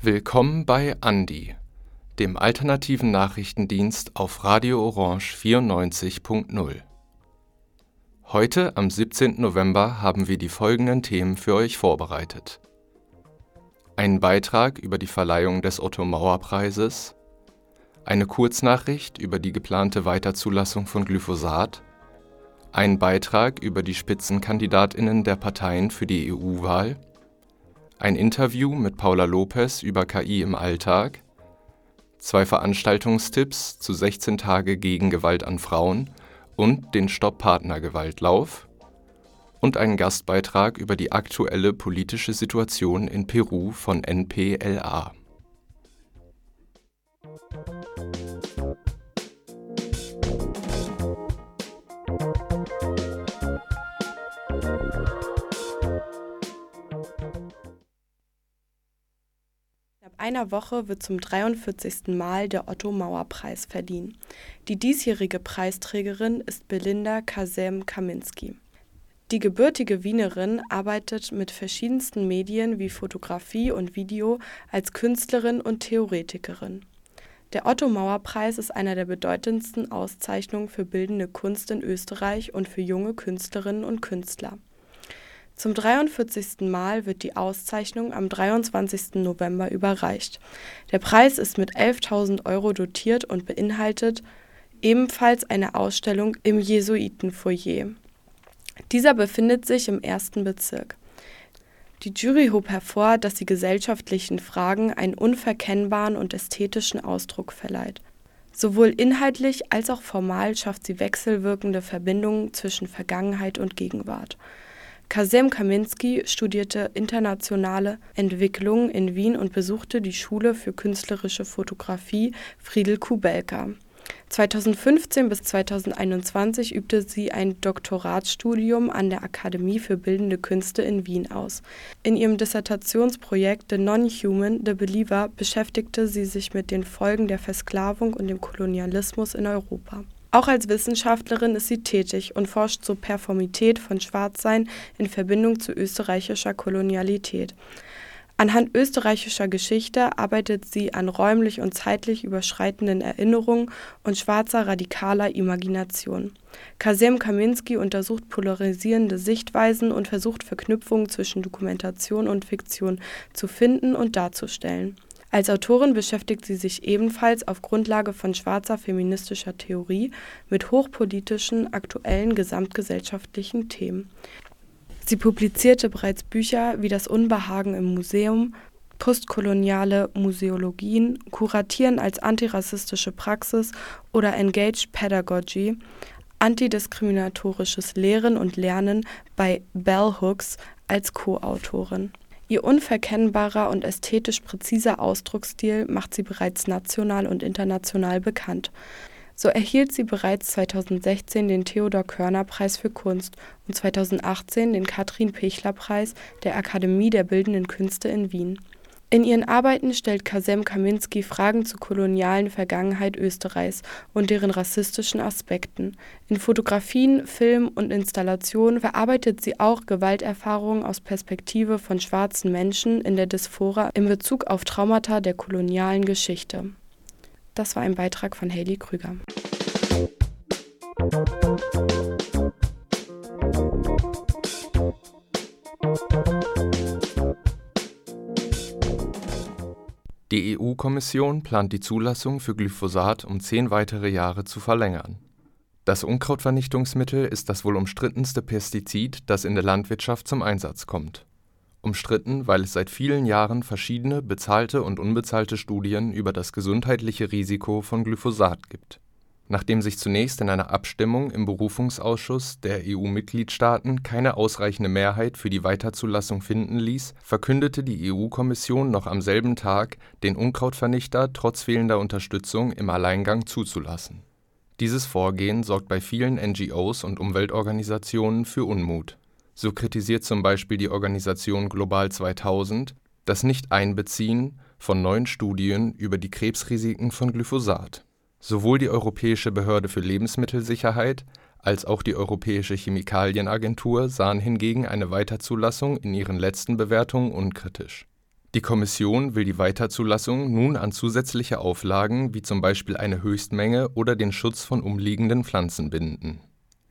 Willkommen bei Andi, dem alternativen Nachrichtendienst auf Radio Orange 94.0. Heute, am 17. November, haben wir die folgenden Themen für euch vorbereitet. Einen Beitrag über die Verleihung des Otto-Mauer-Preises, eine Kurznachricht über die geplante Weiterzulassung von Glyphosat, einen Beitrag über die Spitzenkandidatinnen der Parteien für die EU-Wahl ein Interview mit Paula Lopez über KI im Alltag, zwei Veranstaltungstipps zu 16 Tage gegen Gewalt an Frauen und den Stopp Partnergewaltlauf und einen Gastbeitrag über die aktuelle politische Situation in Peru von NPLA. einer Woche wird zum 43. Mal der Otto-Mauer-Preis verliehen. Die diesjährige Preisträgerin ist Belinda Kasem-Kaminski. Die gebürtige Wienerin arbeitet mit verschiedensten Medien wie Fotografie und Video als Künstlerin und Theoretikerin. Der Otto-Mauer-Preis ist einer der bedeutendsten Auszeichnungen für bildende Kunst in Österreich und für junge Künstlerinnen und Künstler. Zum 43. Mal wird die Auszeichnung am 23. November überreicht. Der Preis ist mit 11.000 Euro dotiert und beinhaltet ebenfalls eine Ausstellung im Jesuitenfoyer. Dieser befindet sich im ersten Bezirk. Die Jury hob hervor, dass sie gesellschaftlichen Fragen einen unverkennbaren und ästhetischen Ausdruck verleiht. Sowohl inhaltlich als auch formal schafft sie wechselwirkende Verbindungen zwischen Vergangenheit und Gegenwart. Kasem Kaminski studierte Internationale Entwicklung in Wien und besuchte die Schule für künstlerische Fotografie Friedel Kubelka. 2015 bis 2021 übte sie ein Doktoratsstudium an der Akademie für Bildende Künste in Wien aus. In ihrem Dissertationsprojekt The Non-Human, The Believer beschäftigte sie sich mit den Folgen der Versklavung und dem Kolonialismus in Europa. Auch als Wissenschaftlerin ist sie tätig und forscht zur Performität von Schwarzsein in Verbindung zu österreichischer Kolonialität. Anhand österreichischer Geschichte arbeitet sie an räumlich und zeitlich überschreitenden Erinnerungen und schwarzer radikaler Imagination. Kasem Kaminski untersucht polarisierende Sichtweisen und versucht Verknüpfungen zwischen Dokumentation und Fiktion zu finden und darzustellen. Als Autorin beschäftigt sie sich ebenfalls auf Grundlage von schwarzer feministischer Theorie mit hochpolitischen, aktuellen gesamtgesellschaftlichen Themen. Sie publizierte bereits Bücher wie Das Unbehagen im Museum, Postkoloniale Museologien, Kuratieren als antirassistische Praxis oder Engaged Pedagogy, Antidiskriminatorisches Lehren und Lernen bei Bell Hooks als Co-Autorin. Ihr unverkennbarer und ästhetisch präziser Ausdrucksstil macht sie bereits national und international bekannt. So erhielt sie bereits 2016 den Theodor-Körner-Preis für Kunst und 2018 den Katrin-Pichler-Preis der Akademie der Bildenden Künste in Wien in ihren Arbeiten stellt Kasem Kaminski Fragen zur kolonialen Vergangenheit Österreichs und deren rassistischen Aspekten. In Fotografien, Film und Installationen verarbeitet sie auch Gewalterfahrungen aus Perspektive von schwarzen Menschen in der Diaspora in Bezug auf Traumata der kolonialen Geschichte. Das war ein Beitrag von Haley Krüger. Die EU-Kommission plant die Zulassung für Glyphosat um zehn weitere Jahre zu verlängern. Das Unkrautvernichtungsmittel ist das wohl umstrittenste Pestizid, das in der Landwirtschaft zum Einsatz kommt. Umstritten, weil es seit vielen Jahren verschiedene bezahlte und unbezahlte Studien über das gesundheitliche Risiko von Glyphosat gibt Nachdem sich zunächst in einer Abstimmung im Berufungsausschuss der EU-Mitgliedstaaten keine ausreichende Mehrheit für die Weiterzulassung finden ließ, verkündete die EU-Kommission noch am selben Tag, den Unkrautvernichter trotz fehlender Unterstützung im Alleingang zuzulassen. Dieses Vorgehen sorgt bei vielen NGOs und Umweltorganisationen für Unmut. So kritisiert zum Beispiel die Organisation Global 2000 das Nicht-Einbeziehen von neuen Studien über die Krebsrisiken von Glyphosat. Sowohl die Europäische Behörde für Lebensmittelsicherheit als auch die Europäische Chemikalienagentur sahen hingegen eine Weiterzulassung in ihren letzten Bewertungen unkritisch. Die Kommission will die Weiterzulassung nun an zusätzliche Auflagen wie zum Beispiel eine Höchstmenge oder den Schutz von umliegenden Pflanzen binden.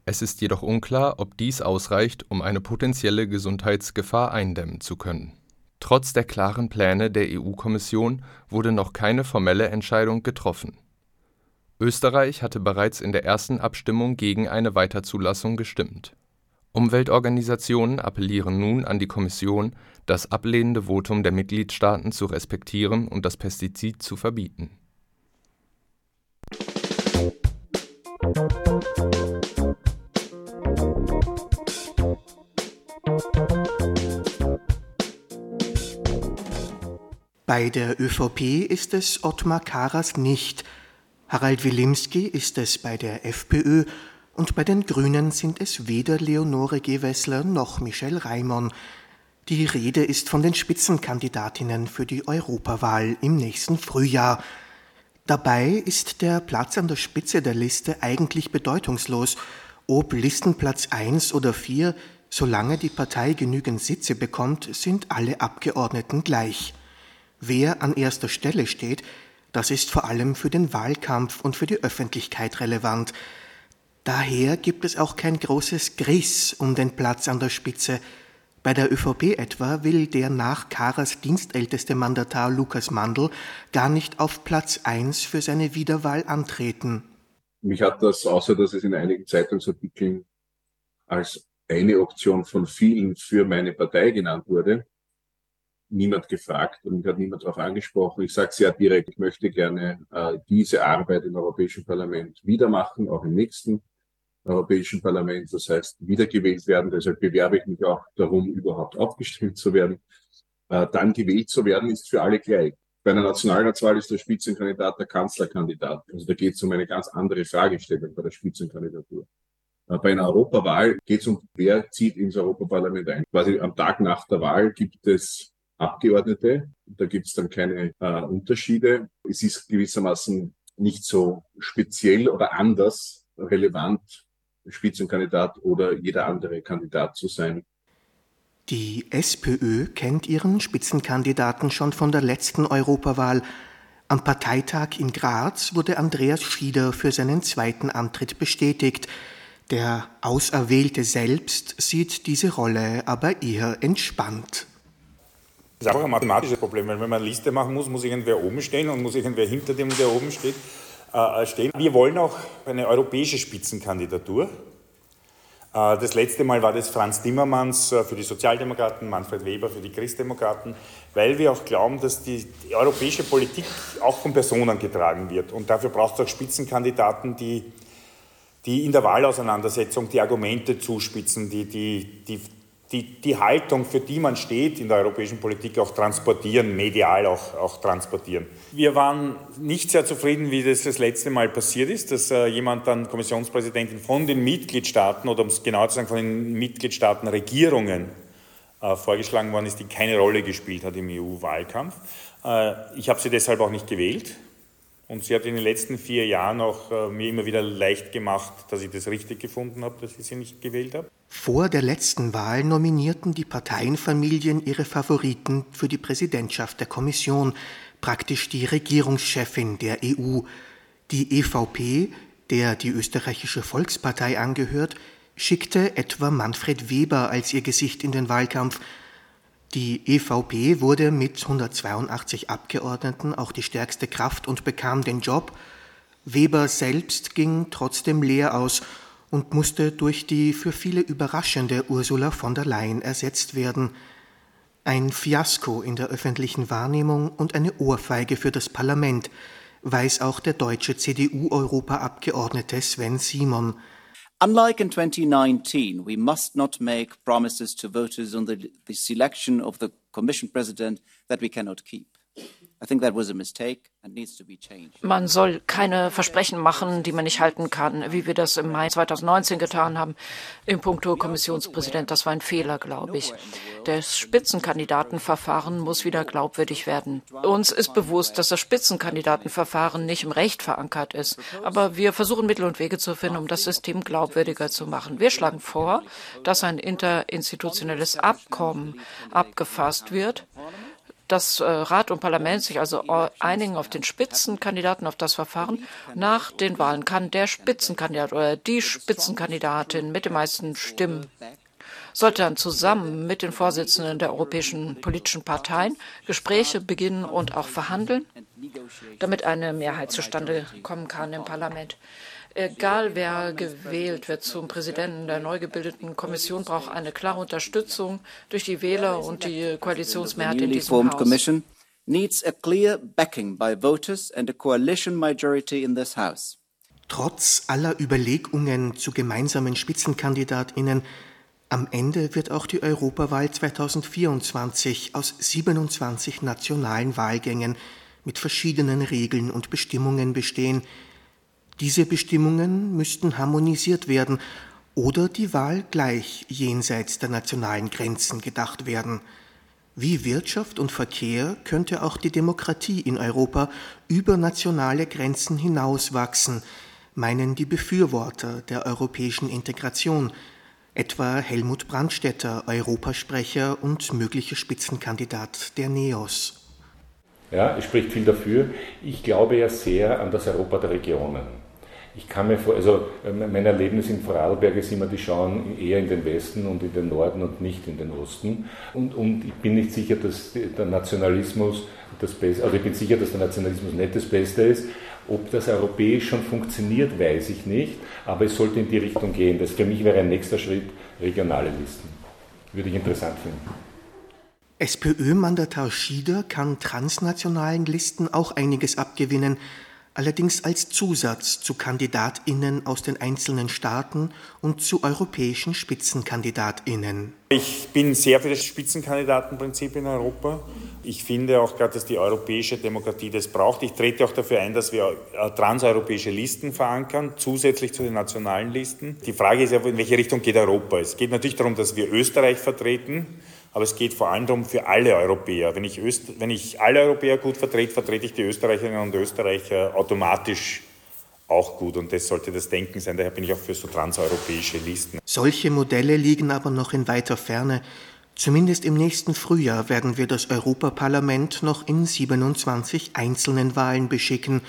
Es ist jedoch unklar, ob dies ausreicht, um eine potenzielle Gesundheitsgefahr eindämmen zu können Trotz der klaren Pläne der EU-Kommission wurde noch keine formelle Entscheidung getroffen. Österreich hatte bereits in der ersten Abstimmung gegen eine Weiterzulassung gestimmt. Umweltorganisationen appellieren nun an die Kommission, das ablehnende Votum der Mitgliedstaaten zu respektieren und das Pestizid zu verbieten Bei der ÖVP ist es Ottmar Karas nicht. Harald Wilimski ist es bei der FPÖ und bei den Grünen sind es weder Leonore Gewessler noch Michelle Raimon. Die Rede ist von den Spitzenkandidatinnen für die Europawahl im nächsten Frühjahr. Dabei ist der Platz an der Spitze der Liste eigentlich bedeutungslos. Ob Listenplatz 1 oder 4, solange die Partei genügend Sitze bekommt, sind alle Abgeordneten gleich. Wer an erster Stelle steht, das ist vor allem für den Wahlkampf und für die Öffentlichkeit relevant. Daher gibt es auch kein großes Griss um den Platz an der Spitze. Bei der ÖVP etwa will der nach Karas dienstälteste Mandatar Lukas Mandl gar nicht auf Platz 1 für seine Wiederwahl antreten. Mich hat das, außer dass es in einigen Zeitungsartikeln als eine Option von vielen für meine Partei genannt wurde, niemand gefragt und mich hat niemand darauf angesprochen. Ich sage sehr direkt, ich möchte gerne äh, diese Arbeit im Europäischen Parlament wieder machen, auch im nächsten Europäischen Parlament. Das heißt, wiedergewählt werden. Deshalb bewerbe ich mich auch darum, überhaupt aufgestellt zu werden. Äh, dann gewählt zu werden, ist für alle gleich. Bei einer Nationalratswahl ist der Spitzenkandidat der Kanzlerkandidat. Also da geht es um eine ganz andere Fragestellung bei der Spitzenkandidatur. Äh, bei einer Europawahl geht es um, wer zieht ins Europaparlament ein. Quasi am Tag nach der Wahl gibt es Abgeordnete. Da gibt es dann keine äh, Unterschiede. Es ist gewissermaßen nicht so speziell oder anders relevant, Spitzenkandidat oder jeder andere Kandidat zu sein. Die SPÖ kennt ihren Spitzenkandidaten schon von der letzten Europawahl. Am Parteitag in Graz wurde Andreas Schieder für seinen zweiten Antritt bestätigt. Der Auserwählte selbst sieht diese Rolle aber eher entspannt. Das ist einfach ein mathematisches Problem, weil wenn man eine Liste machen muss, muss irgendwer oben stehen und muss irgendwer hinter dem, der oben steht, äh, stehen. Wir wollen auch eine europäische Spitzenkandidatur. Äh, das letzte Mal war das Franz Timmermans äh, für die Sozialdemokraten, Manfred Weber für die Christdemokraten, weil wir auch glauben, dass die, europäische Politik auch von Personen getragen wird. Und dafür braucht es auch Spitzenkandidaten, die, die in der Wahlauseinandersetzung die Argumente zuspitzen, die, die, die die, die Haltung, für die man steht in der europäischen Politik, auch transportieren, medial auch, auch transportieren. Wir waren nicht sehr zufrieden, wie das das letzte Mal passiert ist, dass äh, jemand dann Kommissionspräsidentin von den Mitgliedstaaten oder um es genau zu sagen, von den Mitgliedstaaten Regierungen äh, vorgeschlagen worden ist, die keine Rolle gespielt hat im EU-Wahlkampf. Äh, ich habe sie deshalb auch nicht gewählt. Und sie hat in den letzten vier Jahren auch äh, mir immer wieder leicht gemacht, dass ich das richtig gefunden habe, dass ich sie nicht gewählt habe. Vor der letzten Wahl nominierten die Parteienfamilien ihre Favoriten für die Präsidentschaft der Kommission, praktisch die Regierungschefin der EU. Die EVP, der die österreichische Volkspartei angehört, schickte etwa Manfred Weber als ihr Gesicht in den Wahlkampf, die EVP wurde mit 182 Abgeordneten auch die stärkste Kraft und bekam den Job. Weber selbst ging trotzdem leer aus und musste durch die für viele überraschende Ursula von der Leyen ersetzt werden. Ein Fiasko in der öffentlichen Wahrnehmung und eine Ohrfeige für das Parlament, weiß auch der deutsche CDU-Europaabgeordnete Sven Simon. Unlike in 2019, we must not make promises to voters on the, the selection of the Commission President that we cannot keep. Man soll keine Versprechen machen, die man nicht halten kann, wie wir das im Mai 2019 getan haben. Im Punkto Kommissionspräsident, das war ein Fehler, glaube ich. Das Spitzenkandidatenverfahren muss wieder glaubwürdig werden. Uns ist bewusst, dass das Spitzenkandidatenverfahren nicht im Recht verankert ist. Aber wir versuchen Mittel und Wege zu finden, um das System glaubwürdiger zu machen. Wir schlagen vor, dass ein interinstitutionelles Abkommen abgefasst wird dass äh, Rat und Parlament sich also einigen auf den Spitzenkandidaten, auf das Verfahren. Nach den Wahlen kann der Spitzenkandidat oder die Spitzenkandidatin mit den meisten Stimmen sollte dann zusammen mit den Vorsitzenden der europäischen politischen Parteien Gespräche beginnen und auch verhandeln, damit eine Mehrheit zustande kommen kann im Parlament. Egal wer gewählt wird zum Präsidenten der neu gebildeten Kommission, braucht eine klare Unterstützung durch die Wähler und die Koalitionsmehrheit in diesem Haus. needs a clear backing by voters and a coalition majority in this House. Trotz aller Überlegungen zu gemeinsamen Spitzenkandidatinnen am Ende wird auch die Europawahl 2024 aus 27 nationalen Wahlgängen mit verschiedenen Regeln und Bestimmungen bestehen. Diese Bestimmungen müssten harmonisiert werden oder die Wahl gleich jenseits der nationalen Grenzen gedacht werden. Wie Wirtschaft und Verkehr könnte auch die Demokratie in Europa über nationale Grenzen hinauswachsen, meinen die Befürworter der europäischen Integration, etwa Helmut Brandstätter, Europasprecher und möglicher Spitzenkandidat der NEOS. Ja, es spricht viel dafür. Ich glaube ja sehr an das Europa der Regionen. Ich kann mir vor, also mein Erlebnis in Vorarlberg ist immer, die schauen eher in den Westen und in den Norden und nicht in den Osten. Und, und ich bin nicht sicher, dass der Nationalismus das Beste, also ich bin sicher, dass der Nationalismus nicht das Beste ist, ob das europäisch schon funktioniert, weiß ich nicht, aber es sollte in die Richtung gehen. Das für mich wäre ein nächster Schritt regionale Listen. Würde ich interessant finden. SPÖ-Mandatar Schieder kann transnationalen Listen auch einiges abgewinnen, allerdings als Zusatz zu Kandidatinnen aus den einzelnen Staaten und zu europäischen Spitzenkandidatinnen. Ich bin sehr für das Spitzenkandidatenprinzip in Europa. Ich finde auch gerade, dass die europäische Demokratie das braucht. Ich trete auch dafür ein, dass wir äh, transeuropäische Listen verankern, zusätzlich zu den nationalen Listen. Die Frage ist ja, in welche Richtung geht Europa? Es geht natürlich darum, dass wir Österreich vertreten aber es geht vor allem darum für alle Europäer. Wenn ich, Öst, wenn ich alle Europäer gut vertrete, vertrete ich die Österreicherinnen und Österreicher automatisch auch gut und das sollte das Denken sein. Daher bin ich auch für so transeuropäische Listen. Solche Modelle liegen aber noch in weiter Ferne. Zumindest im nächsten Frühjahr werden wir das Europaparlament noch in 27 einzelnen Wahlen beschicken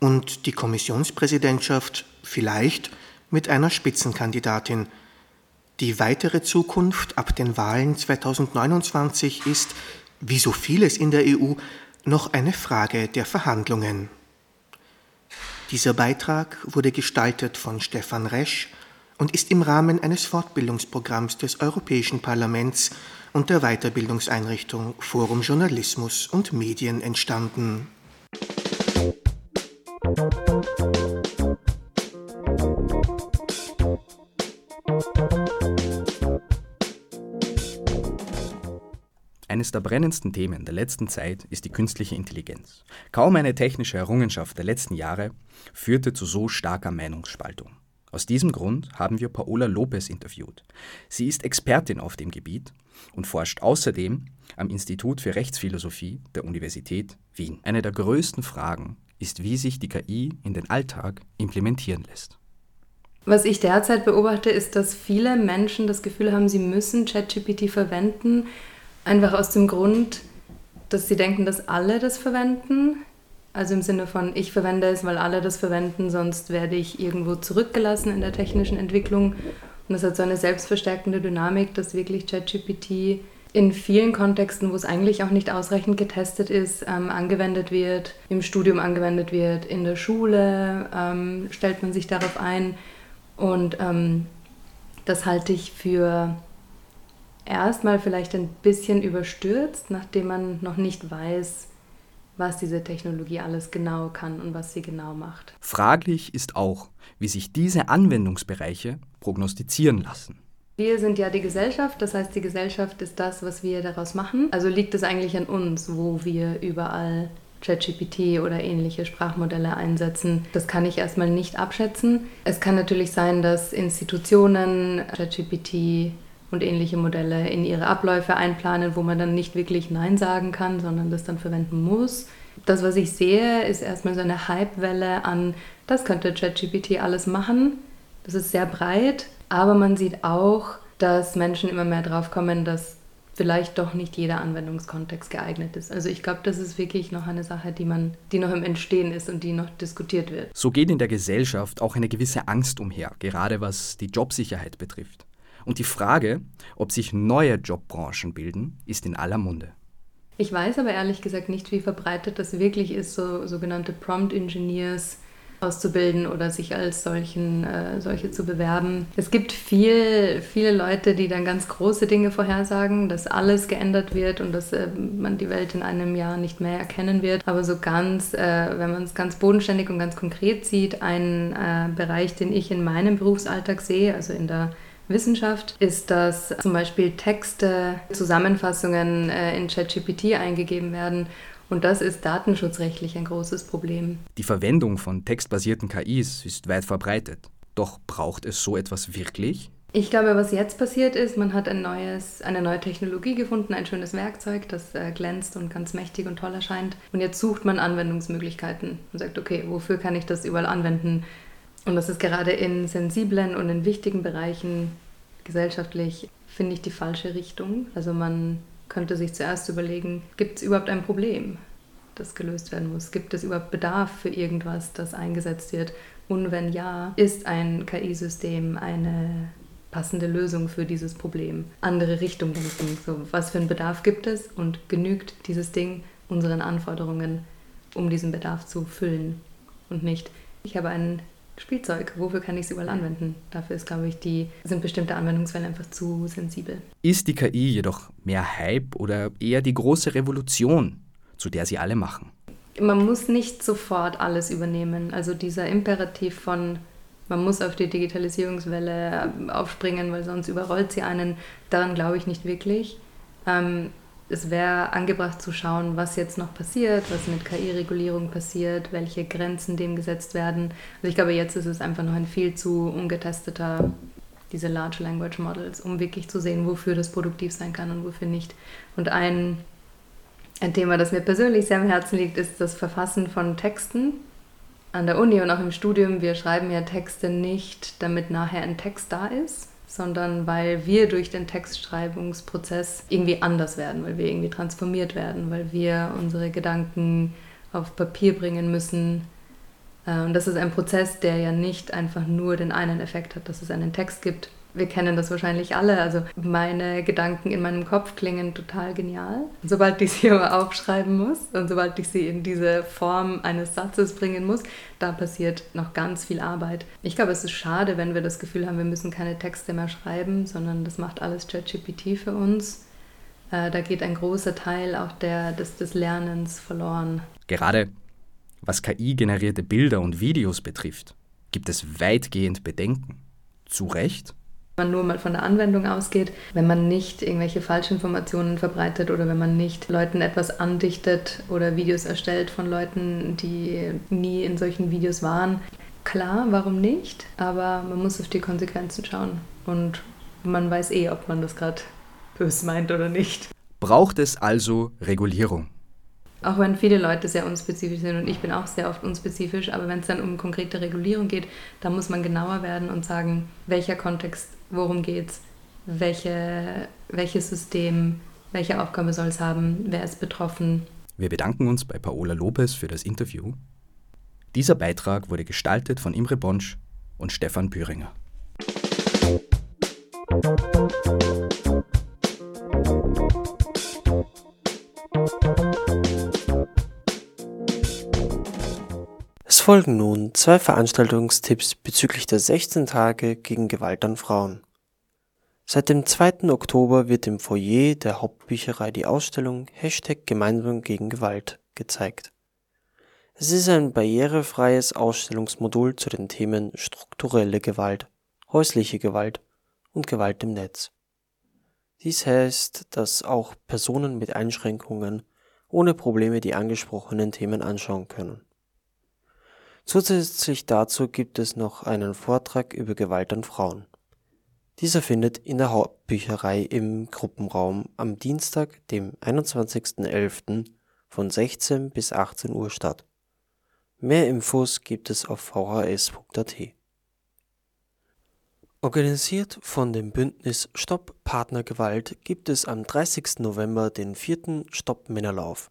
und die Kommissionspräsidentschaft vielleicht mit einer Spitzenkandidatin. Die weitere Zukunft ab den Wahlen 2029 ist, wie so vieles in der EU, noch eine Frage der Verhandlungen. Dieser Beitrag wurde gestaltet von Stefan Resch und ist im Rahmen eines Fortbildungsprogramms des Europäischen Parlaments und der Weiterbildungseinrichtung Forum Journalismus und Medien entstanden. Eines der brennendsten Themen der letzten Zeit ist die künstliche Intelligenz. Kaum eine technische Errungenschaft der letzten Jahre führte zu so starker Meinungsspaltung. Aus diesem Grund haben wir Paola Lopez interviewt. Sie ist Expertin auf dem Gebiet und forscht außerdem am Institut für Rechtsphilosophie der Universität Wien. Eine der größten Fragen ist, wie sich die KI in den Alltag implementieren lässt. Was ich derzeit beobachte, ist, dass viele Menschen das Gefühl haben, sie müssen ChatGPT verwenden, Einfach aus dem Grund, dass sie denken, dass alle das verwenden. Also im Sinne von, ich verwende es, weil alle das verwenden, sonst werde ich irgendwo zurückgelassen in der technischen Entwicklung. Und das hat so eine selbstverstärkende Dynamik, dass wirklich ChatGPT in vielen Kontexten, wo es eigentlich auch nicht ausreichend getestet ist, ähm, angewendet wird, im Studium angewendet wird, in der Schule ähm, stellt man sich darauf ein. Und ähm, das halte ich für erstmal vielleicht ein bisschen überstürzt, nachdem man noch nicht weiß, was diese Technologie alles genau kann und was sie genau macht. Fraglich ist auch, wie sich diese Anwendungsbereiche prognostizieren lassen. Wir sind ja die Gesellschaft, das heißt, die Gesellschaft ist das, was wir daraus machen. Also liegt es eigentlich an uns, wo wir überall ChatGPT oder ähnliche Sprachmodelle einsetzen. Das kann ich erstmal nicht abschätzen. Es kann natürlich sein, dass Institutionen ChatGPT und ähnliche Modelle in ihre Abläufe einplanen, wo man dann nicht wirklich Nein sagen kann, sondern das dann verwenden muss. Das, was ich sehe, ist erstmal so eine Hypewelle an, das könnte ChatGPT alles machen. Das ist sehr breit, aber man sieht auch, dass Menschen immer mehr drauf kommen, dass vielleicht doch nicht jeder Anwendungskontext geeignet ist. Also ich glaube, das ist wirklich noch eine Sache, die man, die noch im Entstehen ist und die noch diskutiert wird. So geht in der Gesellschaft auch eine gewisse Angst umher, gerade was die Jobsicherheit betrifft. Und die Frage, ob sich neue Jobbranchen bilden, ist in aller Munde. Ich weiß aber ehrlich gesagt nicht, wie verbreitet das wirklich ist, so sogenannte Prompt Engineers auszubilden oder sich als solchen, äh, solche zu bewerben. Es gibt viel, viele Leute, die dann ganz große Dinge vorhersagen, dass alles geändert wird und dass äh, man die Welt in einem Jahr nicht mehr erkennen wird. Aber so ganz, äh, wenn man es ganz bodenständig und ganz konkret sieht, ein äh, Bereich, den ich in meinem Berufsalltag sehe, also in der Wissenschaft, ist, dass zum Beispiel Texte, Zusammenfassungen äh, in ChatGPT eingegeben werden und das ist datenschutzrechtlich ein großes Problem. Die Verwendung von textbasierten KIs ist weit verbreitet. Doch braucht es so etwas wirklich? Ich glaube, was jetzt passiert ist, man hat ein neues, eine neue Technologie gefunden, ein schönes Werkzeug, das äh, glänzt und ganz mächtig und toll erscheint. Und jetzt sucht man Anwendungsmöglichkeiten und sagt, okay, wofür kann ich das überall anwenden? Und das ist gerade in sensiblen und in wichtigen Bereichen gesellschaftlich, finde ich, die falsche Richtung. Also man könnte sich zuerst überlegen, gibt es überhaupt ein Problem, das gelöst werden muss? Gibt es überhaupt Bedarf für irgendwas, das eingesetzt wird? Und wenn ja, ist ein KI-System eine passende Lösung für dieses Problem? Andere Richtung denken. So, was für einen Bedarf gibt es und genügt dieses Ding unseren Anforderungen, um diesen Bedarf zu füllen? Und nicht, ich habe einen Spielzeug. Wofür kann ich es überall anwenden? Dafür ist, glaube ich, die, sind bestimmte Anwendungsfälle einfach zu sensibel. Ist die KI jedoch mehr Hype oder eher die große Revolution, zu der sie alle machen? Man muss nicht sofort alles übernehmen. Also dieser Imperativ von man muss auf die Digitalisierungswelle aufspringen, weil sonst überrollt sie einen, daran glaube ich nicht wirklich. Ähm, es wäre angebracht zu schauen, was jetzt noch passiert, was mit KI-Regulierung passiert, welche Grenzen dem gesetzt werden. Also ich glaube, jetzt ist es einfach noch ein viel zu ungetesteter, diese Large Language Models, um wirklich zu sehen, wofür das produktiv sein kann und wofür nicht. Und ein, ein Thema, das mir persönlich sehr am Herzen liegt, ist das Verfassen von Texten. An der Uni und auch im Studium, wir schreiben ja Texte nicht, damit nachher ein Text da ist, sondern weil wir durch den Textschreibungsprozess irgendwie anders werden, weil wir irgendwie transformiert werden, weil wir unsere Gedanken auf Papier bringen müssen. Äh, und das ist ein Prozess, der ja nicht einfach nur den einen Effekt hat, dass es einen Text gibt, wir kennen das wahrscheinlich alle. Also meine Gedanken in meinem Kopf klingen total genial. Sobald ich sie aber aufschreiben muss und sobald ich sie in diese Form eines Satzes bringen muss, da passiert noch ganz viel Arbeit. Ich glaube, es ist schade, wenn wir das Gefühl haben, wir müssen keine Texte mehr schreiben, sondern das macht alles ChatGPT für uns. Äh, da geht ein großer Teil auch der, des, des Lernens verloren. Gerade was KI-generierte Bilder und Videos betrifft, gibt es weitgehend Bedenken. Zu Recht? Wenn man nur mal von der Anwendung ausgeht, wenn man nicht irgendwelche Falschinformationen verbreitet oder wenn man nicht Leuten etwas andichtet oder Videos erstellt von Leuten, die nie in solchen Videos waren. Klar, warum nicht? Aber man muss auf die Konsequenzen schauen und man weiß eh, ob man das gerade böse meint oder nicht. Braucht es also Regulierung? Auch wenn viele Leute sehr unspezifisch sind und ich bin auch sehr oft unspezifisch, aber wenn es dann um konkrete Regulierung geht, dann muss man genauer werden und sagen, welcher Kontext, worum geht's, welche, welches System, welche Aufgabe soll es haben, wer ist betroffen. Wir bedanken uns bei Paola Lopez für das Interview. Dieser Beitrag wurde gestaltet von Imre Bonsch und Stefan Büringer. Folgen nun zwei Veranstaltungstipps bezüglich der 16 Tage gegen Gewalt an Frauen. Seit dem 2. Oktober wird im Foyer der Hauptbücherei die Ausstellung Hashtag Gemeinsam gegen Gewalt gezeigt. Es ist ein barrierefreies Ausstellungsmodul zu den Themen strukturelle Gewalt, häusliche Gewalt und Gewalt im Netz. Dies heißt, dass auch Personen mit Einschränkungen ohne Probleme die angesprochenen Themen anschauen können. Zusätzlich dazu gibt es noch einen Vortrag über Gewalt an Frauen. Dieser findet in der Hauptbücherei im Gruppenraum am Dienstag, dem 21.11. von 16 bis 18 Uhr statt. Mehr Infos gibt es auf vhs.at. Organisiert von dem Bündnis Stopp Partnergewalt gibt es am 30. November den vierten Stopp Männerlauf.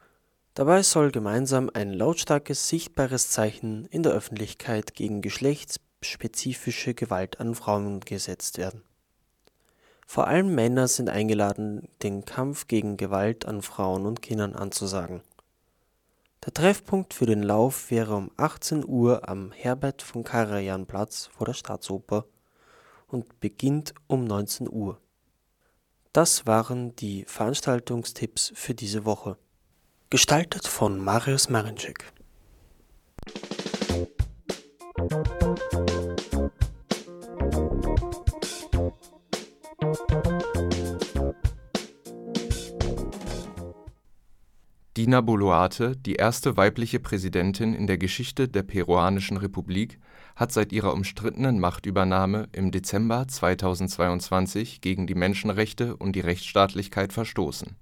Dabei soll gemeinsam ein lautstarkes, sichtbares Zeichen in der Öffentlichkeit gegen geschlechtsspezifische Gewalt an Frauen gesetzt werden. Vor allem Männer sind eingeladen, den Kampf gegen Gewalt an Frauen und Kindern anzusagen. Der Treffpunkt für den Lauf wäre um 18 Uhr am Herbert von Karajan Platz vor der Staatsoper und beginnt um 19 Uhr. Das waren die Veranstaltungstipps für diese Woche. Gestaltet von Marius Marinczek. Dina Boluarte, die erste weibliche Präsidentin in der Geschichte der peruanischen Republik, hat seit ihrer umstrittenen Machtübernahme im Dezember 2022 gegen die Menschenrechte und die Rechtsstaatlichkeit verstoßen.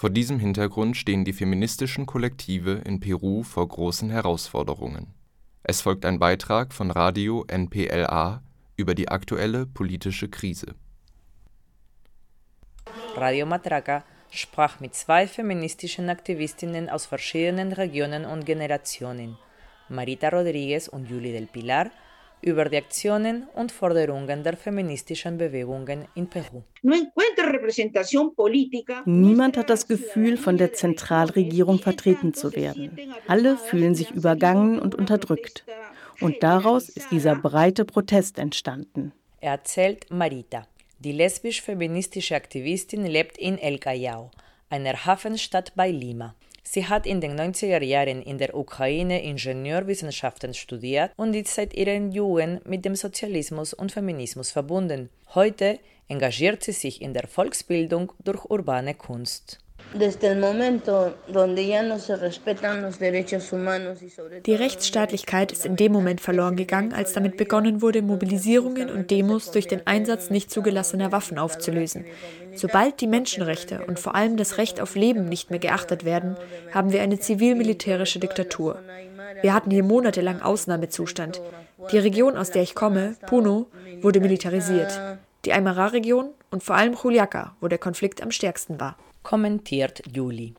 Vor diesem Hintergrund stehen die feministischen Kollektive in Peru vor großen Herausforderungen. Es folgt ein Beitrag von Radio NPLA über die aktuelle politische Krise. Radio Matraca sprach mit zwei feministischen Aktivistinnen aus verschiedenen Regionen und Generationen Marita Rodriguez und Julie del Pilar, über die Aktionen und Forderungen der feministischen Bewegungen in Peru. Niemand hat das Gefühl, von der Zentralregierung vertreten zu werden. Alle fühlen sich übergangen und unterdrückt. Und daraus ist dieser breite Protest entstanden. Erzählt Marita. Die lesbisch-feministische Aktivistin lebt in El Callao, einer Hafenstadt bei Lima. Sie hat in den 90er Jahren in der Ukraine Ingenieurwissenschaften studiert und ist seit ihrer Jugend mit dem Sozialismus und Feminismus verbunden. Heute engagiert sie sich in der Volksbildung durch urbane Kunst. Die Rechtsstaatlichkeit ist in dem Moment verloren gegangen, als damit begonnen wurde, Mobilisierungen und Demos durch den Einsatz nicht zugelassener Waffen aufzulösen. Sobald die Menschenrechte und vor allem das Recht auf Leben nicht mehr geachtet werden, haben wir eine zivil-militärische Diktatur. Wir hatten hier monatelang Ausnahmezustand. Die Region, aus der ich komme, Puno, wurde militarisiert. Die Aymara-Region und vor allem Juliaca, wo der Konflikt am stärksten war kommentiert Julie.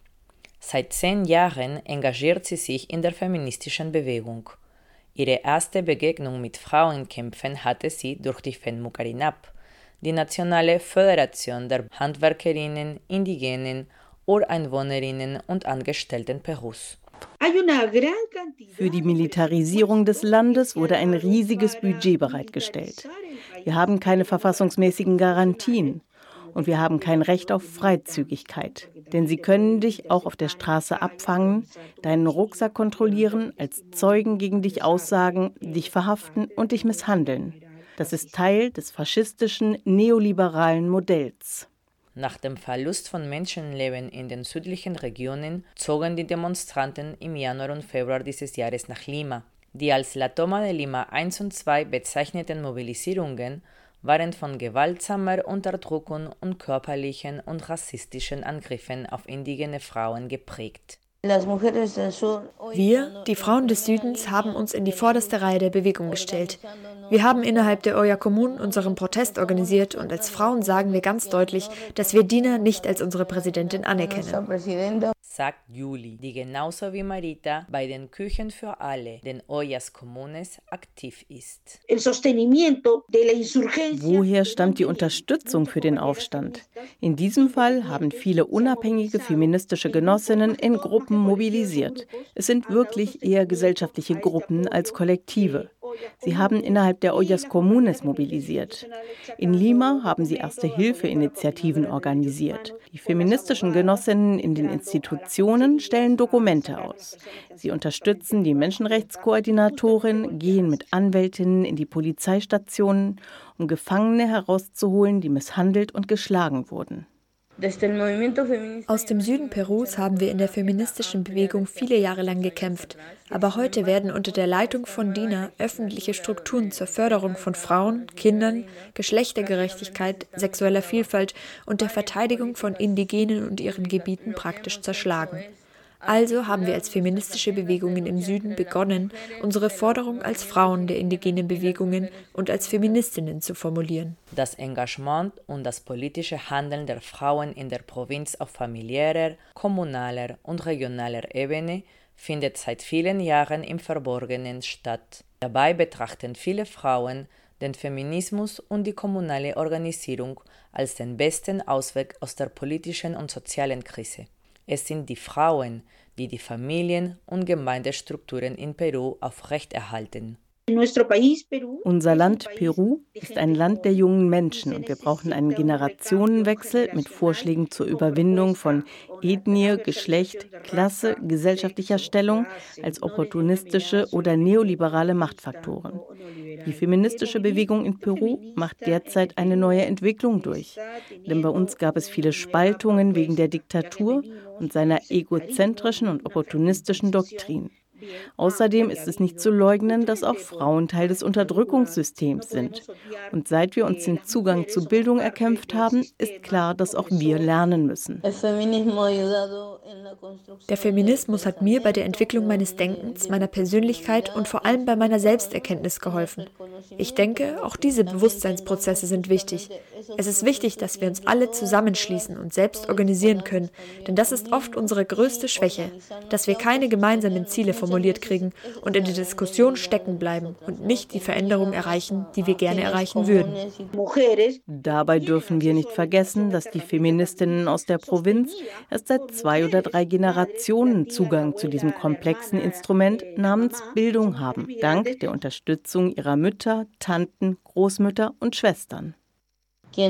Seit zehn Jahren engagiert sie sich in der feministischen Bewegung. Ihre erste Begegnung mit Frauenkämpfen hatte sie durch die FENMUCARINAP, die Nationale Föderation der Handwerkerinnen, Indigenen, Ureinwohnerinnen und Angestellten Perus. Für die Militarisierung des Landes wurde ein riesiges Budget bereitgestellt. Wir haben keine verfassungsmäßigen Garantien. Und wir haben kein Recht auf Freizügigkeit. Denn sie können dich auch auf der Straße abfangen, deinen Rucksack kontrollieren, als Zeugen gegen dich aussagen, dich verhaften und dich misshandeln. Das ist Teil des faschistischen neoliberalen Modells. Nach dem Verlust von Menschenleben in den südlichen Regionen zogen die Demonstranten im Januar und Februar dieses Jahres nach Lima. Die als La Toma de Lima 1 und 2 bezeichneten Mobilisierungen waren von gewaltsamer Unterdrückung und körperlichen und rassistischen Angriffen auf indigene Frauen geprägt. Wir, die Frauen des Südens, haben uns in die vorderste Reihe der Bewegung gestellt. Wir haben innerhalb der Oya Kommun unseren Protest organisiert und als Frauen sagen wir ganz deutlich, dass wir Dina nicht als unsere Präsidentin anerkennen sagt Juli, die genauso wie Marita bei den Küchen für alle, den Ollas Comunes, aktiv ist. Woher stammt die Unterstützung für den Aufstand? In diesem Fall haben viele unabhängige feministische Genossinnen in Gruppen mobilisiert. Es sind wirklich eher gesellschaftliche Gruppen als Kollektive. Sie haben innerhalb der Ollas Comunes mobilisiert. In Lima haben sie Erste-Hilfe-Initiativen organisiert. Die feministischen Genossinnen in den Institutionen stellen Dokumente aus. Sie unterstützen die Menschenrechtskoordinatorin, gehen mit Anwältinnen in die Polizeistationen, um Gefangene herauszuholen, die misshandelt und geschlagen wurden. Aus dem Süden Perus haben wir in der feministischen Bewegung viele Jahre lang gekämpft. Aber heute werden unter der Leitung von Dina öffentliche Strukturen zur Förderung von Frauen, Kindern, Geschlechtergerechtigkeit, sexueller Vielfalt und der Verteidigung von Indigenen und ihren Gebieten praktisch zerschlagen. Also haben wir als feministische Bewegungen im Süden begonnen, unsere Forderung als Frauen der indigenen Bewegungen und als Feministinnen zu formulieren. Das Engagement und das politische Handeln der Frauen in der Provinz auf familiärer, kommunaler und regionaler Ebene findet seit vielen Jahren im Verborgenen statt. Dabei betrachten viele Frauen den Feminismus und die kommunale Organisierung als den besten Ausweg aus der politischen und sozialen Krise. Es sind die Frauen, die die Familien- und Gemeindestrukturen in Peru aufrechterhalten. Unser Land Peru ist ein Land der jungen Menschen und wir brauchen einen Generationenwechsel mit Vorschlägen zur Überwindung von Ethnie, Geschlecht, Klasse, gesellschaftlicher Stellung als opportunistische oder neoliberale Machtfaktoren. Die feministische Bewegung in Peru macht derzeit eine neue Entwicklung durch. Denn bei uns gab es viele Spaltungen wegen der Diktatur und seiner egozentrischen und opportunistischen Doktrin. Außerdem ist es nicht zu leugnen, dass auch Frauen Teil des Unterdrückungssystems sind. Und seit wir uns den Zugang zu Bildung erkämpft haben, ist klar, dass auch wir lernen müssen. Der Feminismus hat mir bei der Entwicklung meines Denkens, meiner Persönlichkeit und vor allem bei meiner Selbsterkenntnis geholfen. Ich denke, auch diese Bewusstseinsprozesse sind wichtig. Es ist wichtig, dass wir uns alle zusammenschließen und selbst organisieren können, denn das ist oft unsere größte Schwäche, dass wir keine gemeinsamen Ziele formuliert kriegen und in der Diskussion stecken bleiben und nicht die Veränderung erreichen, die wir gerne erreichen würden. Dabei dürfen wir nicht vergessen, dass die Feministinnen aus der Provinz erst seit zwei oder drei Generationen Zugang zu diesem komplexen Instrument namens Bildung haben, dank der Unterstützung ihrer Mütter, Tanten, Großmütter und Schwestern. Die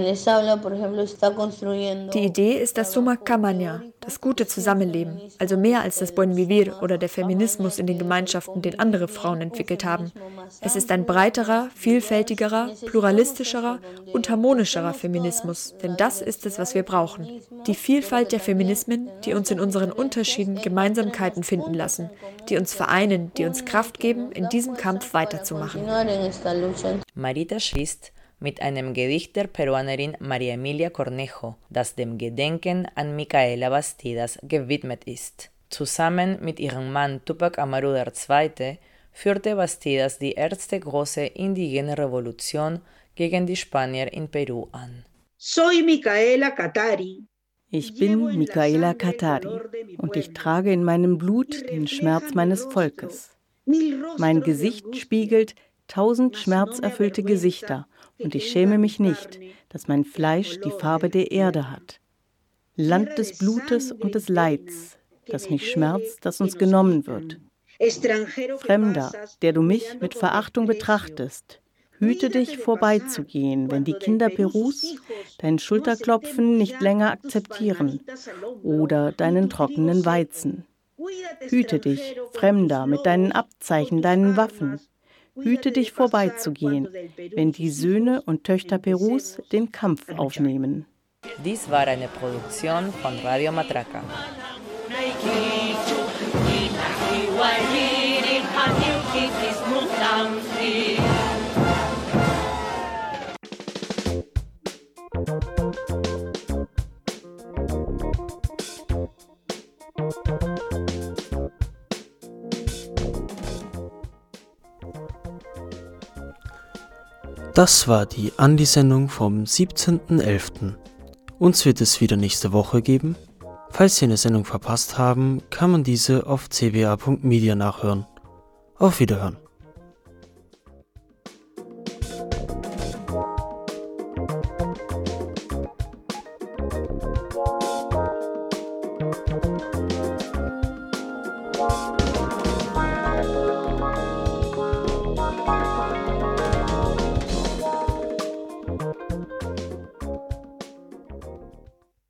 Idee ist das Summa Camania, das gute Zusammenleben, also mehr als das Buen Vivir oder der Feminismus in den Gemeinschaften, den andere Frauen entwickelt haben. Es ist ein breiterer, vielfältigerer, pluralistischerer und harmonischerer Feminismus, denn das ist es, was wir brauchen. Die Vielfalt der Feminismen, die uns in unseren Unterschieden Gemeinsamkeiten finden lassen, die uns vereinen, die uns Kraft geben, in diesem Kampf weiterzumachen. Marita schließt, mit einem Gedicht der Peruanerin María Emilia Cornejo, das dem Gedenken an Micaela Bastidas gewidmet ist. Zusammen mit ihrem Mann Tupac Amaru II. führte Bastidas die erste große indigene Revolution gegen die Spanier in Peru an. Soy Micaela Katari. Ich bin Micaela Katari und ich trage in meinem Blut den Schmerz meines Volkes. Mein Gesicht spiegelt tausend schmerzerfüllte Gesichter und ich schäme mich nicht, dass mein Fleisch die Farbe der Erde hat. Land des Blutes und des Leids, das mich schmerzt, das uns genommen wird. Fremder, der du mich mit Verachtung betrachtest, hüte dich vorbeizugehen, wenn die Kinder Perus dein Schulterklopfen nicht länger akzeptieren oder deinen trockenen Weizen. Hüte dich, Fremder, mit deinen Abzeichen, deinen Waffen. Hüte dich vorbeizugehen, wenn die Söhne und Töchter Perus den Kampf aufnehmen. Dies war eine Produktion von Radio Matraca. Das war die Andi-Sendung vom 17.11. Uns wird es wieder nächste Woche geben. Falls Sie eine Sendung verpasst haben, kann man diese auf cba.media nachhören. Auf Wiederhören.